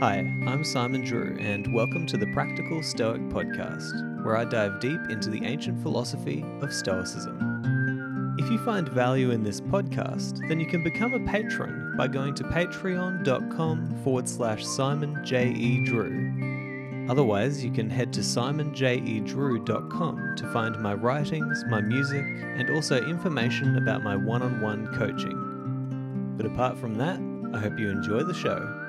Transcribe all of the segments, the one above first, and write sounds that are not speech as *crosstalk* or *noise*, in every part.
Hi, I'm Simon Drew, and welcome to the Practical Stoic Podcast, where I dive deep into the ancient philosophy of Stoicism. If you find value in this podcast, then you can become a patron by going to patreon.com forward slash Simon J. E. Drew. Otherwise, you can head to simonjedrew.com to find my writings, my music, and also information about my one on one coaching. But apart from that, I hope you enjoy the show.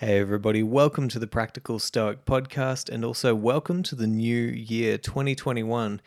Hey, everybody, welcome to the Practical Stoic podcast, and also welcome to the new year 2021.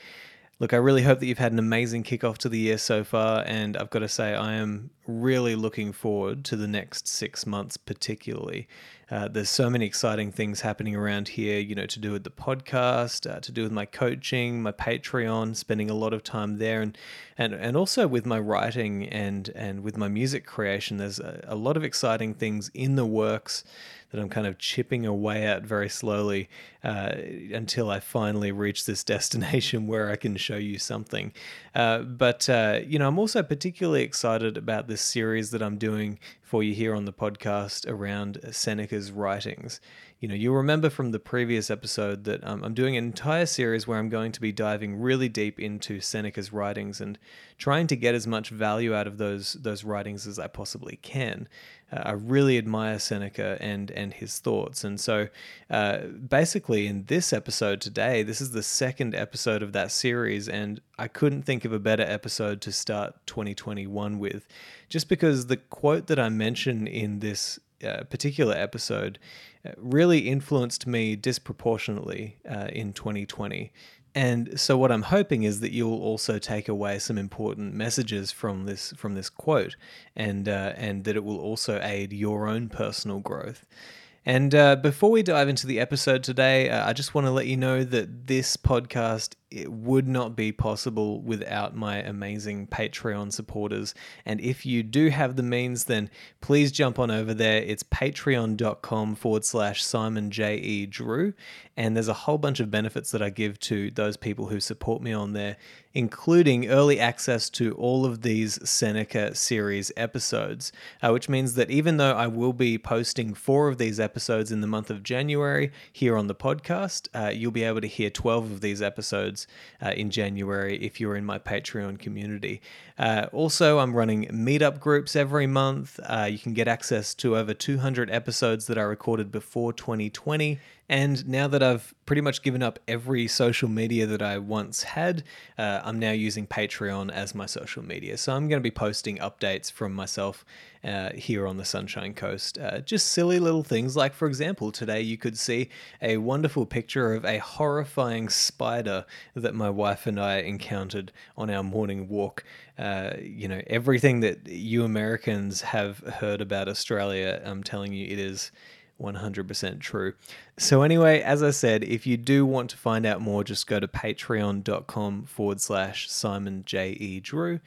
Look, I really hope that you've had an amazing kickoff to the year so far, and I've got to say, I am really looking forward to the next six months, particularly. Uh, there's so many exciting things happening around here, you know, to do with the podcast, uh, to do with my coaching, my Patreon, spending a lot of time there, and and and also with my writing and and with my music creation. There's a, a lot of exciting things in the works that I'm kind of chipping away at very slowly uh, until I finally reach this *laughs* destination where I can show you something. Uh, but uh, you know, I'm also particularly excited about this series that I'm doing for you here on the podcast around Seneca's writings. You know, you'll remember from the previous episode that um, I'm doing an entire series where I'm going to be diving really deep into Seneca's writings and trying to get as much value out of those those writings as I possibly can. Uh, I really admire Seneca and and his thoughts, and so uh, basically in this episode today, this is the second episode of that series, and I couldn't think of a better episode to start 2021 with just because the quote that I mentioned in this uh, particular episode uh, really influenced me disproportionately uh, in 2020. And so what I'm hoping is that you'll also take away some important messages from this from this quote, and uh, and that it will also aid your own personal growth. And uh, before we dive into the episode today, uh, I just want to let you know that this podcast would not be possible without my amazing Patreon supporters. And if you do have the means, then please jump on over there. It's patreon.com forward slash Simon J. E. Drew. And there's a whole bunch of benefits that I give to those people who support me on there, including early access to all of these Seneca series episodes, uh, which means that even though I will be posting four of these episodes in the month of January here on the podcast, uh, you'll be able to hear 12 of these episodes uh, in January if you're in my Patreon community. Uh, also, I'm running meetup groups every month. Uh, you can get access to over 200 episodes that I recorded before 2020. And now that I've pretty much given up every social media that I once had, uh, I'm now using Patreon as my social media. So I'm going to be posting updates from myself uh, here on the Sunshine Coast. Uh, just silly little things, like, for example, today you could see a wonderful picture of a horrifying spider that my wife and I encountered on our morning walk. Uh, you know, everything that you Americans have heard about Australia, I'm telling you, it is 100% true. So, anyway, as I said, if you do want to find out more, just go to patreon.com forward slash Simon J. E. Drew.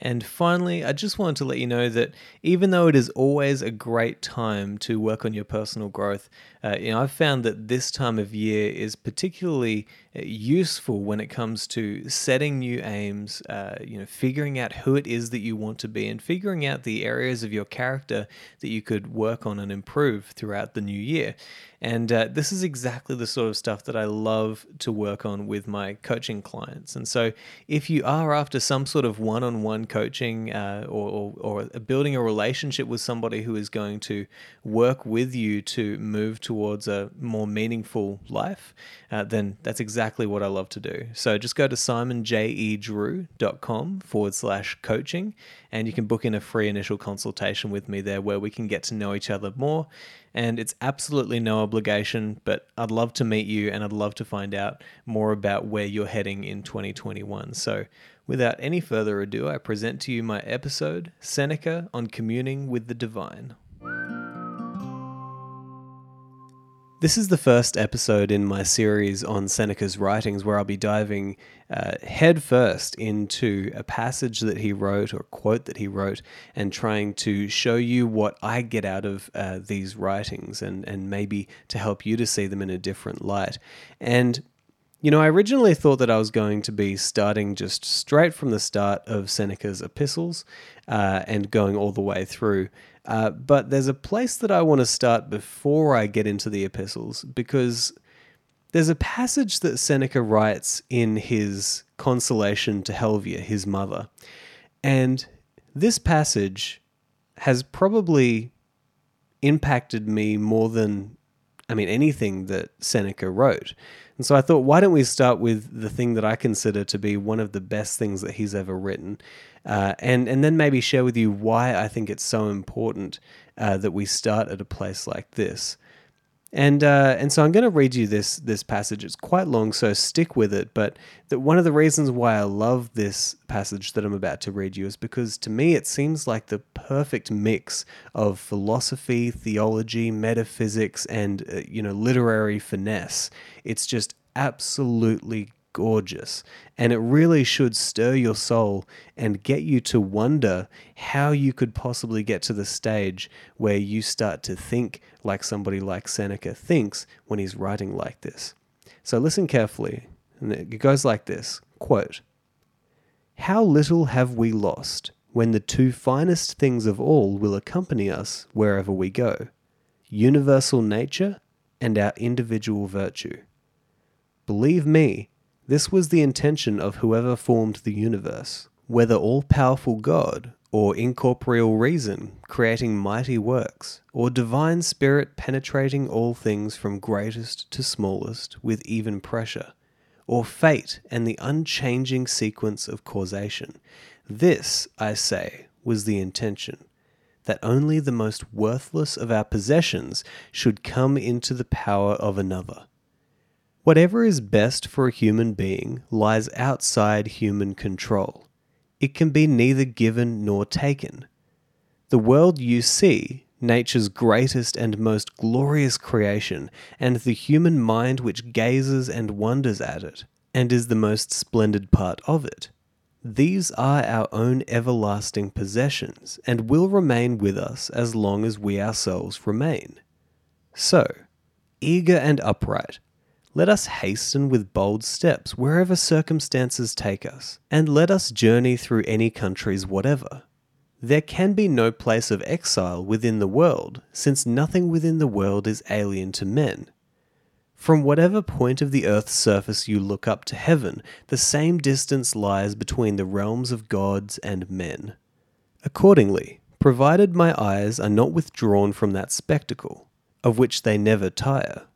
And finally, I just wanted to let you know that even though it is always a great time to work on your personal growth, uh, you know, I've found that this time of year is particularly uh, useful when it comes to setting new aims, uh, you know, figuring out who it is that you want to be, and figuring out the areas of your character that you could work on and improve throughout the new year. And uh, this is exactly the sort of stuff that I love to work on with my coaching clients. And so, if you are after some sort of one on one coaching uh, or, or, or, building a relationship with somebody who is going to work with you to move towards a more meaningful life, uh, then that's exactly what I love to do. So, just go to simonjedrew.com forward slash coaching and you can book in a free initial consultation with me there where we can get to know each other more. And it's absolutely no obligation, but I'd love to meet you and I'd love to find out more about where you're heading in 2021. So, without any further ado, I present to you my episode Seneca on Communing with the Divine. This is the first episode in my series on Seneca's writings where I'll be diving uh, headfirst into a passage that he wrote or quote that he wrote and trying to show you what I get out of uh, these writings and, and maybe to help you to see them in a different light. And You know, I originally thought that I was going to be starting just straight from the start of Seneca's epistles uh, and going all the way through. Uh, but there's a place that I want to start before I get into the epistles because there's a passage that Seneca writes in his Consolation to Helvia, his mother. And this passage has probably impacted me more than, I mean, anything that Seneca wrote. And so I thought, why don't we start with the thing that I consider to be one of the best things that he's ever written, uh, and and then maybe share with you why I think it's so important uh, that we start at a place like this. And uh, and so I'm going to read you this this passage. It's quite long, so stick with it. But that one of the reasons why I love this passage that I'm about to read you is because to me it seems like the perfect mix of philosophy, theology, metaphysics, and uh, you know literary finesse. It's just absolutely gorgeous. And it really should stir your soul and get you to wonder how you could possibly get to the stage where you start to think like somebody like Seneca thinks when he's writing like this. So listen carefully. And it goes like this quote, How little have we lost when the two finest things of all will accompany us wherever we go universal nature and our individual virtue. Believe me, this was the intention of whoever formed the universe, whether all powerful God, or incorporeal reason creating mighty works, or divine spirit penetrating all things from greatest to smallest with even pressure, or fate and the unchanging sequence of causation. This, I say, was the intention that only the most worthless of our possessions should come into the power of another Whatever is best for a human being lies outside human control. It can be neither given nor taken. The world you see, nature's greatest and most glorious creation, and the human mind which gazes and wonders at it, and is the most splendid part of it. These are our own everlasting possessions, and will remain with us as long as we ourselves remain. So, eager and upright, let us hasten with bold steps wherever circumstances take us, and let us journey through any countries whatever. There can be no place of exile within the world, since nothing within the world is alien to men. From whatever point of the earth's surface you look up to heaven, the same distance lies between the realms of gods and men. Accordingly, provided my eyes are not withdrawn from that spectacle, of which they never tire,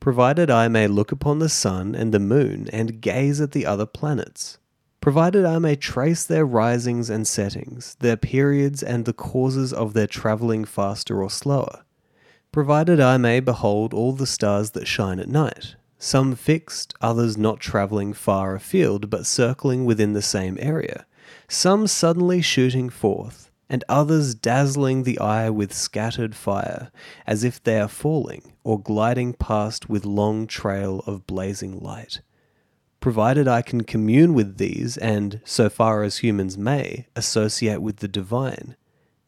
provided I may look upon the sun and the moon and gaze at the other planets, provided I may trace their risings and settings, their periods and the causes of their travelling faster or slower, provided I may behold all the stars that shine at night, some fixed, others not travelling far afield but circling within the same area, some suddenly shooting forth, and others dazzling the eye with scattered fire, as if they are falling or gliding past with long trail of blazing light. Provided I can commune with these and, so far as humans may, associate with the divine,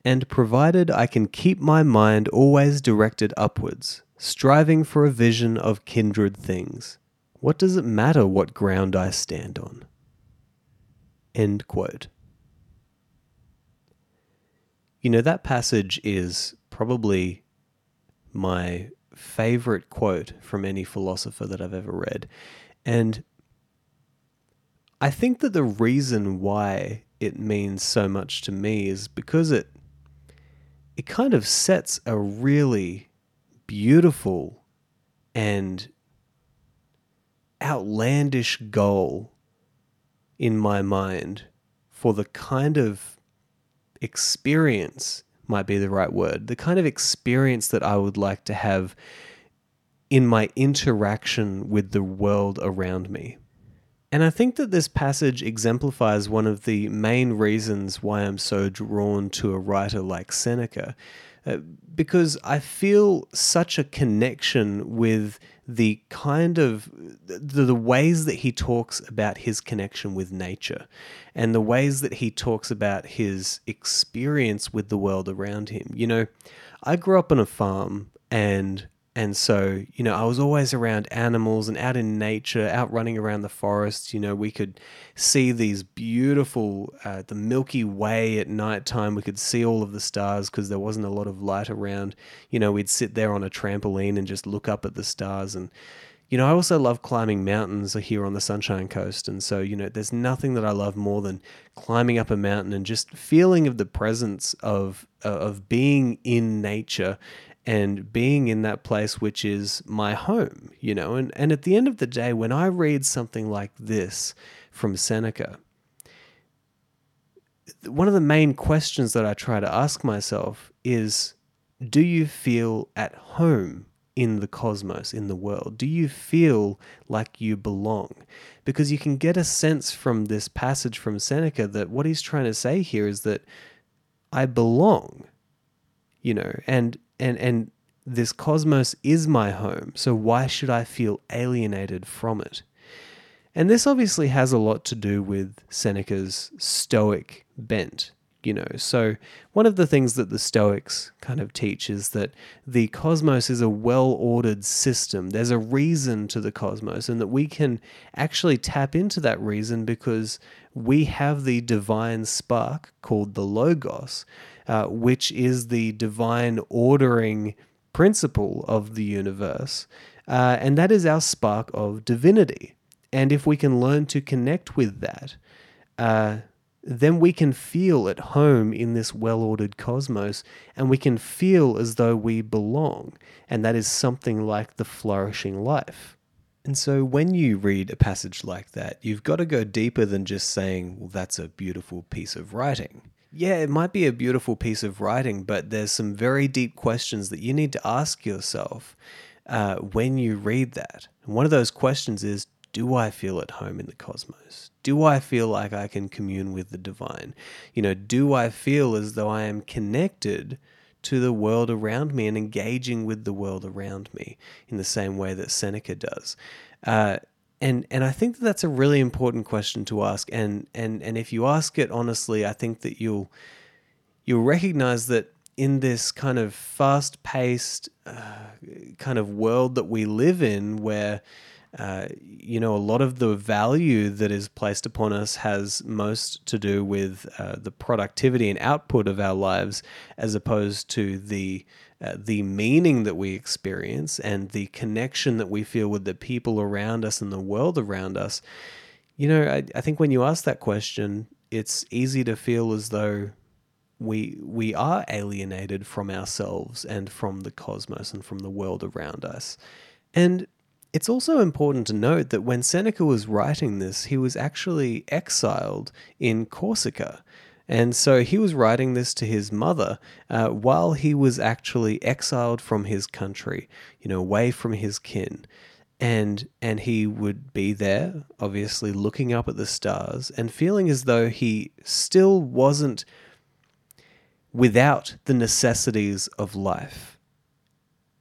and provided I can keep my mind always directed upwards, striving for a vision of kindred things, what does it matter what ground I stand on? End quote. You know, that passage is probably my favorite quote from any philosopher that I've ever read. And I think that the reason why it means so much to me is because it it kind of sets a really beautiful and outlandish goal in my mind for the kind of experience might be the right word. The kind of experience that I would like to have in my interaction with the world around me. And I think that this passage exemplifies one of the main reasons why I'm so drawn to a writer like Seneca. Uh, because I feel such a connection with the kind of the, the ways that he talks about his connection with nature and the ways that he talks about his experience with the world around him. You know, I grew up on a farm and And so, you know, I was always around animals and out in nature, out running around the forest. You know, we could see these beautiful, uh, the Milky Way at night time. We could see all of the stars because there wasn't a lot of light around. You know, we'd sit there on a trampoline and just look up at the stars. And, you know, I also love climbing mountains here on the Sunshine Coast. And so, you know, there's nothing that I love more than climbing up a mountain and just feeling of the presence of, uh, of being in nature and being in that place which is my home, you know. And, and at the end of the day, when I read something like this from Seneca, one of the main questions that I try to ask myself is do you feel at home in the cosmos, in the world? Do you feel like you belong? Because you can get a sense from this passage from Seneca that what he's trying to say here is that I belong, you know, and and and this cosmos is my home, so why should I feel alienated from it? And this obviously has a lot to do with Seneca's Stoic bent, you know. So, one of the things that the Stoics kind of teach is that the cosmos is a well ordered system. There's a reason to the cosmos, and that we can actually tap into that reason because we have the divine spark called the Logos, uh, which is the divine ordering principle of the universe. Uh, and that is our spark of divinity. And if we can learn to connect with that, uh, then we can feel at home in this well ordered cosmos and we can feel as though we belong. And that is something like the flourishing life. And so when you read a passage like that, you've got to go deeper than just saying, well, that's a beautiful piece of writing yeah, it might be a beautiful piece of writing, but there's some very deep questions that you need to ask yourself uh, when you read that. And one of those questions is Do I feel at home in the cosmos? Do I feel like I can commune with the divine? You know, do I feel as though I am connected to the world around me and engaging with the world around me in the same way that Seneca does? Uh, and and I think that that's a really important question to ask. And and and if you ask it honestly, I think that you'll you'll recognize that in this kind of fast-paced uh, kind of world that we live in, where uh, you know a lot of the value that is placed upon us has most to do with uh, the productivity and output of our lives, as opposed to the uh, the meaning that we experience and the connection that we feel with the people around us and the world around us, you know, I, I think when you ask that question, it's easy to feel as though we we are alienated from ourselves and from the cosmos and from the world around us. And it's also important to note that when Seneca was writing this, he was actually exiled in Corsica. And so he was writing this to his mother uh, while he was actually exiled from his country, you know, away from his kin. And, and he would be there, obviously looking up at the stars and feeling as though he still wasn't without the necessities of life.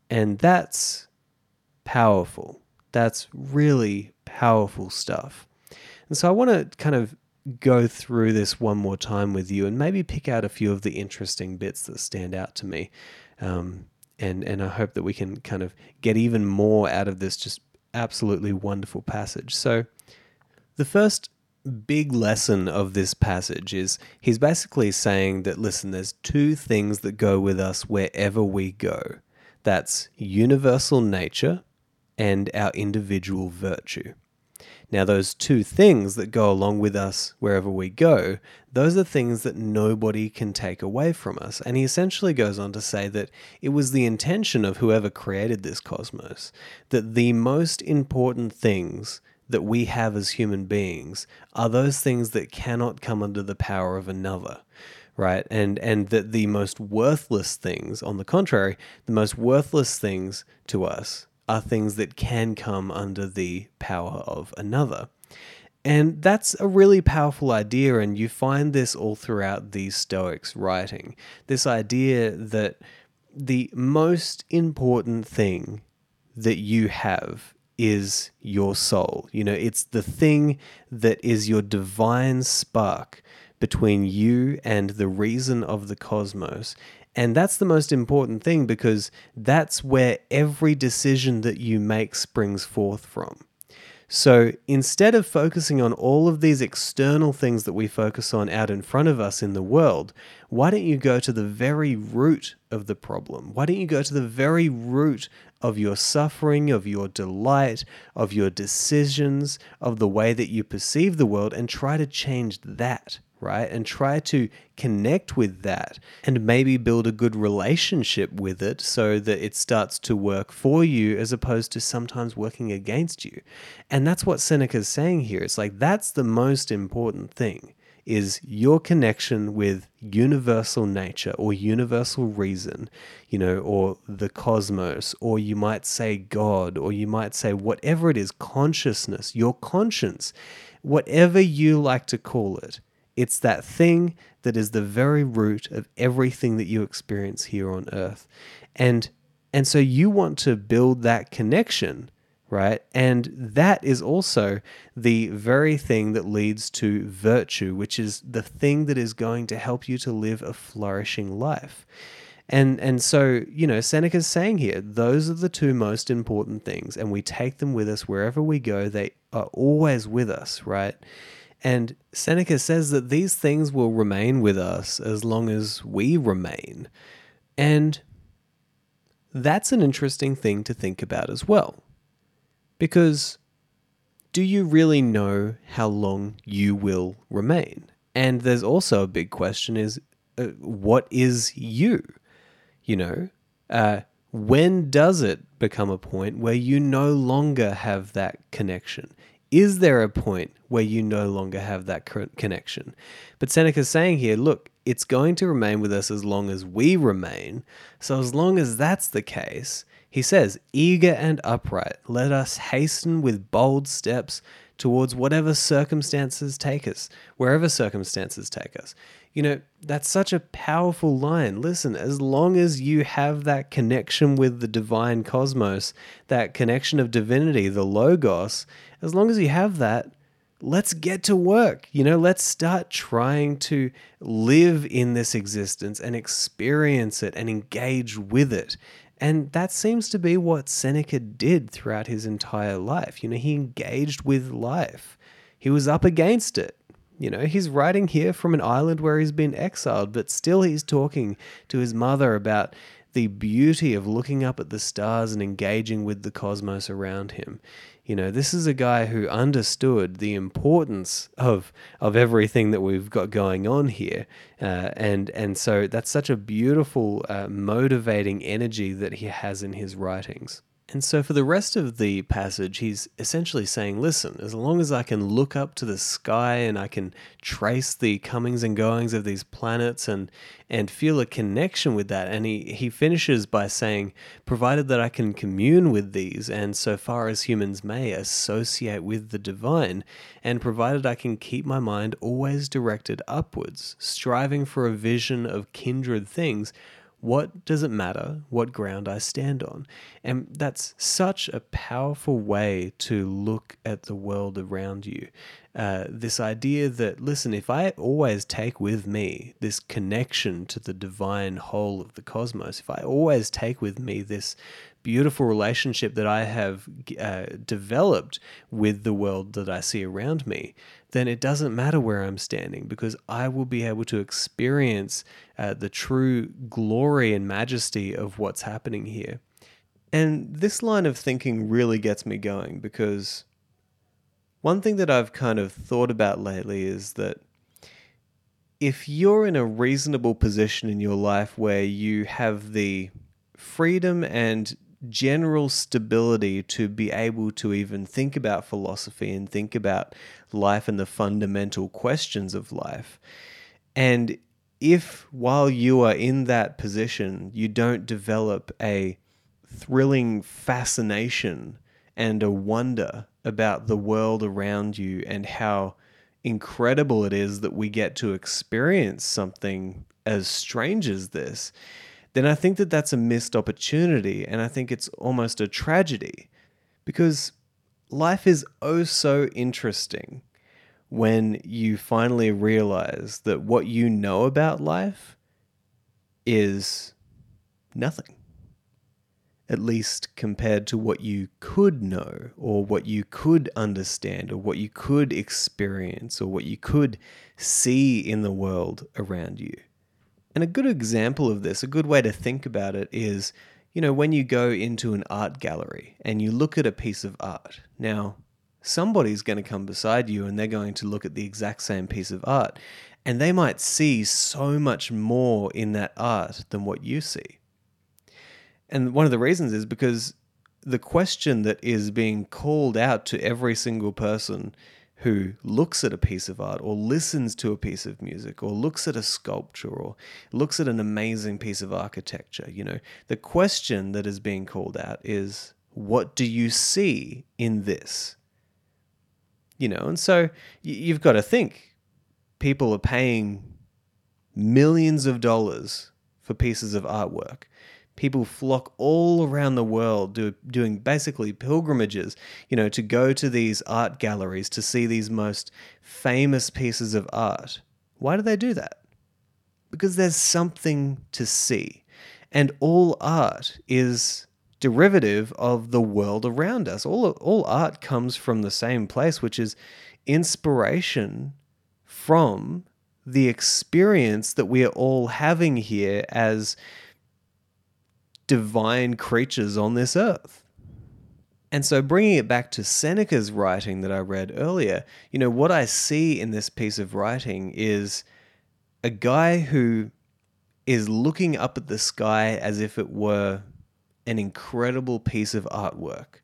And that's powerful. That's really powerful stuff. And so I want to kind of go through this one more time with you and maybe pick out a few of the interesting bits that stand out to me. Um, and, and I hope that we can kind of get even more out of this just absolutely wonderful passage. So, the first big lesson of this passage is he's basically saying that listen, there's two things that go with us wherever we go that's universal nature and our individual virtue. Now, those two things that go along with us wherever we go, those are things that nobody can take away from us. And he essentially goes on to say that it was the intention of whoever created this cosmos that the most important things that we have as human beings are those things that cannot come under the power of another right and and that the most worthless things on the contrary the most worthless things to us are things that can come under the power of another. And that's a really powerful idea, and you find this all throughout the Stoics' writing. This idea that the most important thing that you have is your soul. You know, it's the thing that is your divine spark between you and the reason of the cosmos. And that's the most important thing because that's where every decision that you make springs forth from. So instead of focusing on all of these external things that we focus on out in front of us in the world, why don't you go to the very root of the problem? Why don't you go to the very root of your suffering, of your delight, of your decisions, of the way that you perceive the world, and try to change that? Right? And try to connect with that and maybe build a good relationship with it so that it starts to work for you as opposed to sometimes working against you. And that's what Seneca's saying here. It's like that's the most important thing is your connection with universal nature or universal reason, you know, or the cosmos, or you might say God, or you might say whatever it is, consciousness, your conscience, whatever you like to call it it's that thing that is the very root of everything that you experience here on earth. And and so you want to build that connection, right? And that is also the very thing that leads to virtue, which is the thing that is going to help you to live a flourishing life. And and so, you know, Seneca's saying here, those are the two most important things, and we take them with us wherever we go. They are always with us, right? And Seneca says that these things will remain with us as long as we remain. And that's an interesting thing to think about as well. Because do you really know how long you will remain? And there's also a big question is uh, what is you? You know, uh, when does it become a point where you no longer have that connection? Is there a point where you no longer have that connection? But Seneca's saying here, look, it's going to remain with us as long as we remain. So, as long as that's the case, he says, eager and upright, let us hasten with bold steps towards whatever circumstances take us, wherever circumstances take us. You know, that's such a powerful line. Listen, as long as you have that connection with the divine cosmos, that connection of divinity, the Logos, as long as you have that, let's get to work. You know, let's start trying to live in this existence and experience it and engage with it. And that seems to be what Seneca did throughout his entire life. You know, he engaged with life, he was up against it. You know, he's writing here from an island where he's been exiled, but still he's talking to his mother about the beauty of looking up at the stars and engaging with the cosmos around him. You know, this is a guy who understood the importance of of everything that we've got going on here, uh, and and so that's such a beautiful, uh, motivating energy that he has in his writings. And so, for the rest of the passage, he's essentially saying, Listen, as long as I can look up to the sky and I can trace the comings and goings of these planets and, and feel a connection with that. And he, he finishes by saying, Provided that I can commune with these and, so far as humans may, associate with the divine, and provided I can keep my mind always directed upwards, striving for a vision of kindred things what does it matter what ground I stand on? And that's such a powerful way to look at the world around you. Uh, this idea that, listen, if I always take with me this connection to the divine whole of the cosmos, if I always take with me this beautiful relationship that I have uh, developed with the world that I see around me, then it doesn't matter where I'm standing because I will be able to experience uh, the true glory and majesty of what's happening here. And this line of thinking really gets me going because one thing that I've kind of thought about lately is that if you're in a reasonable position in your life where you have the freedom and general stability to be able to even think about philosophy and think about life and the fundamental questions of life. And if while you are in that position, you don't develop a thrilling fascination and a wonder about the world around you and how incredible it is that we get to experience something as strange as this, then I think that that's a missed opportunity. And I think it's almost a tragedy because life is oh so interesting when you finally realize that what you know about life is nothing. At least compared to what you could know, or what you could understand, or what you could experience, or what you could see in the world around you. And a good example of this, a good way to think about it is, you know, when you go into an art gallery and you look at a piece of art. Now, somebody's going to come beside you and they're going to look at the exact same piece of art and they might see so much more in that art than what you see. And one of the reasons is because the question that is being called out to every single person who looks at a piece of art or listens to a piece of music or looks at a sculpture or looks at an amazing piece of architecture, you know, the question that is being called out is what do you see in this? You know, and so you've got to think people are paying millions of dollars for pieces of artwork people flock all around the world do, doing basically pilgrimages, you know, to go to these art galleries to see these most famous pieces of art. Why do they do that? Because there's something to see. And all art is derivative of the world around us. All, all art comes from the same place, which is inspiration from the experience that we are all having here as divine creatures on this earth. And so, bringing it back to Seneca's writing that I read earlier, you know, what I see in this piece of writing is a guy who is looking up at the sky as if it were an incredible piece of artwork.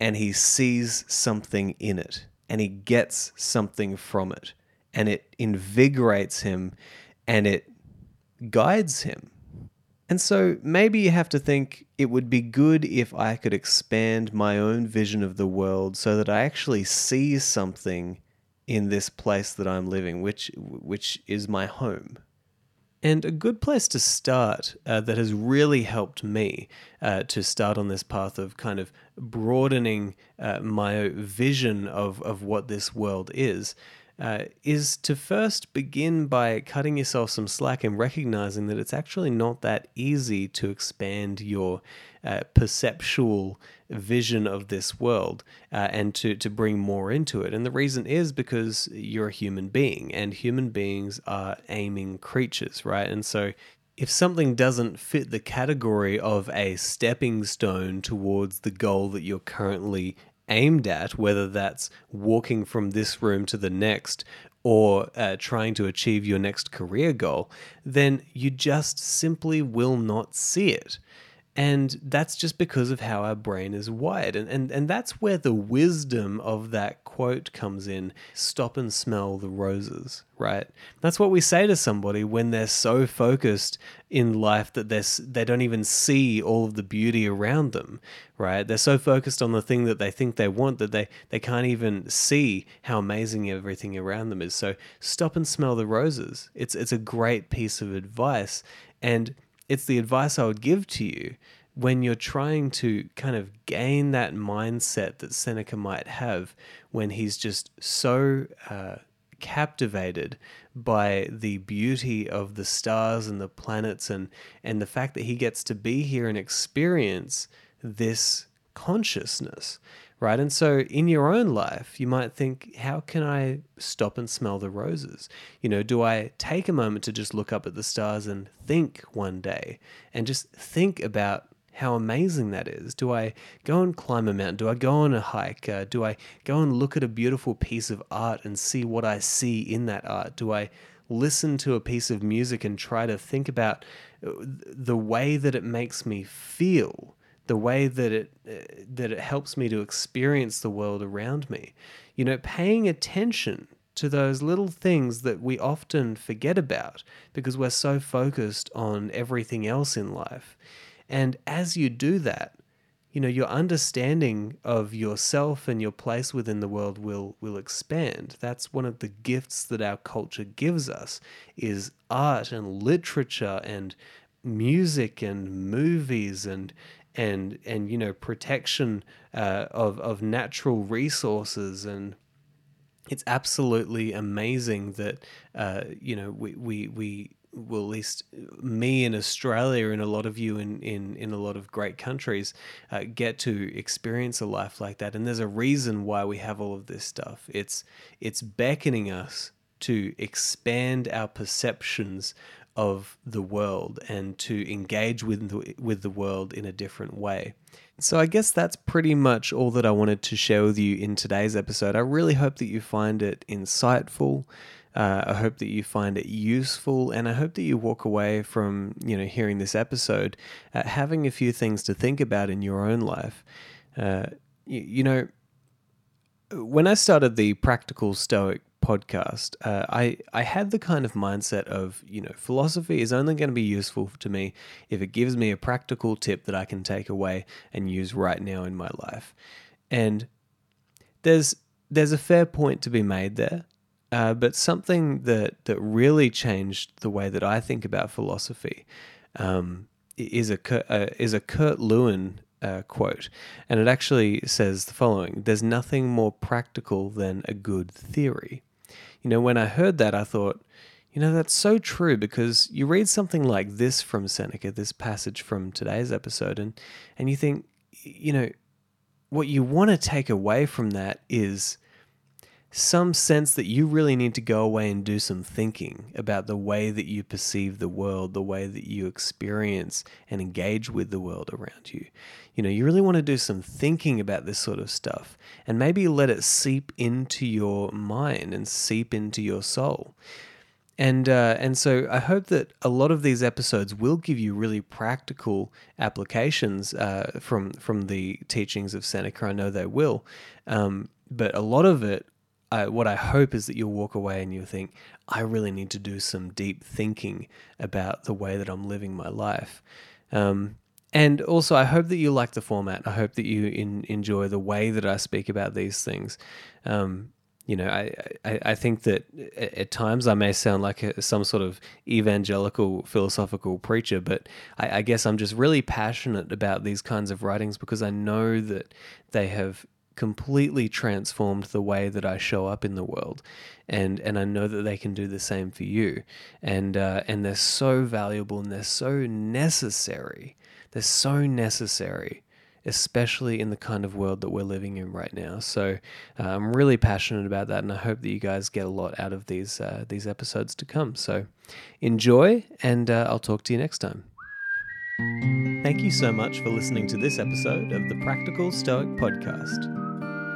And he sees something in it, and he gets something from it, and it invigorates him and it guides him. And so maybe you have to think it would be good if I could expand my own vision of the world so that I actually see something in this place that I'm living, which which is my home. And a good place to start uh, that has really helped me uh, to start on this path of kind of broadening uh, my vision of, of what this world is uh, is to first begin by cutting yourself some slack and recognizing that it's actually not that easy to expand your uh, perceptual vision of this world uh, and to, to bring more into it. And the reason is because you're a human being, and human beings are aiming creatures, right? And so if something doesn't fit the category of a stepping stone towards the goal that you're currently aimed at, whether that's walking from this room to the next or uh, trying to achieve your next career goal, then you just simply will not see it. And that's just because of how our brain is wired. And, and, and that's where the wisdom of that quote comes in stop and smell the roses, right? That's what we say to somebody when they're so focused in life that they're, they don't even see all of the beauty around them, right? They're so focused on the thing that they think they want that they, they can't even see how amazing everything around them is. So stop and smell the roses. It's, it's a great piece of advice. And it's the advice I would give to you when you're trying to kind of gain that mindset that Seneca might have when he's just so uh, captivated by the beauty of the stars and the planets and and the fact that he gets to be here and experience this consciousness right? And so in your own life, you might think, how can I stop and smell the roses? You know, do I take a moment to just look up at the stars and think one day and just think about how amazing that is? Do I go and climb a mountain? Do I go on a hike? Uh, do I go and look at a beautiful piece of art and see what I see in that art? Do I listen to a piece of music and try to think about uh, the way that it makes me feel? the way that it uh, that it helps me to experience the world around me. You know, paying attention to those little things that we often forget about because we're so focused on everything else in life. And as you do that, you know, your understanding of yourself and your place within the world will will expand. That's one of the gifts that our culture gives us is art and literature and music and movies and and and you know protection uh, of of natural resources and it's absolutely amazing that uh, you know we, we we well, at least me in Australia and a lot of you in, in, in a lot of great countries uh, get to experience a life like that. And there's a reason why we have all of this stuff. It's it's beckoning us to expand our perceptions of the world and to engage with the, with the world in a different way. So I guess that's pretty much all that I wanted to share with you in today's episode. I really hope that you find it insightful. Uh, I hope that you find it useful, and I hope that you walk away from you know hearing this episode uh, having a few things to think about in your own life. Uh, you, you know, when I started the Practical Stoic podcast, uh, I I had the kind of mindset of you know philosophy is only going to be useful to me if it gives me a practical tip that I can take away and use right now in my life, and there's there's a fair point to be made there, uh, but something that that really changed the way that I think about philosophy um, is a uh, is a Kurt Lewin uh, quote, and it actually says the following: "There's nothing more practical than a good theory." you know, when I heard that, I thought, you know, that's so true because you read something like this from Seneca, this passage from today's episode, and, and you think, you know, what you want to take away from that is some sense that you really need to go away and do some thinking about the way that you perceive the world, the way that you experience and engage with the world around you. You know, you really want to do some thinking about this sort of stuff and maybe let it seep into your mind and seep into your soul. And uh, and so I hope that a lot of these episodes will give you really practical applications uh, from from the teachings of Seneca. I know they will, um, but a lot of it I, what I hope is that you'll walk away and you'll think, I really need to do some deep thinking about the way that I'm living my life. Um, and also, I hope that you like the format. I hope that you in, enjoy the way that I speak about these things. Um, you know, I, I, I, think that at times I may sound like a, some sort of evangelical philosophical preacher, but I, I guess I'm just really passionate about these kinds of writings because I know that they have completely transformed the way that I show up in the world, and and I know that they can do the same for you, and uh, and they're so valuable and they're so necessary. They're so necessary, especially in the kind of world that we're living in right now. So uh, I'm really passionate about that, and I hope that you guys get a lot out of these uh, these episodes to come. So enjoy, and uh, I'll talk to you next time. Thank you so much for listening to this episode of the Practical Stoic Podcast.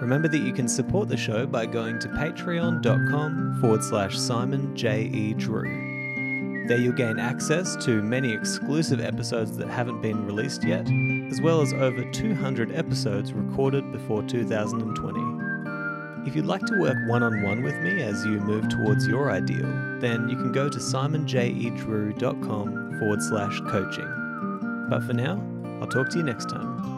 Remember that you can support the show by going to patreon.com forward slash Simon J. E. Drew. There you'll gain access to many exclusive episodes that haven't been released yet, as well as over 200 episodes recorded before 2020. If you'd like to work one on one with me as you move towards your ideal, then you can go to simonjedrew.com forward slash coaching. But for now, I'll talk to you next time.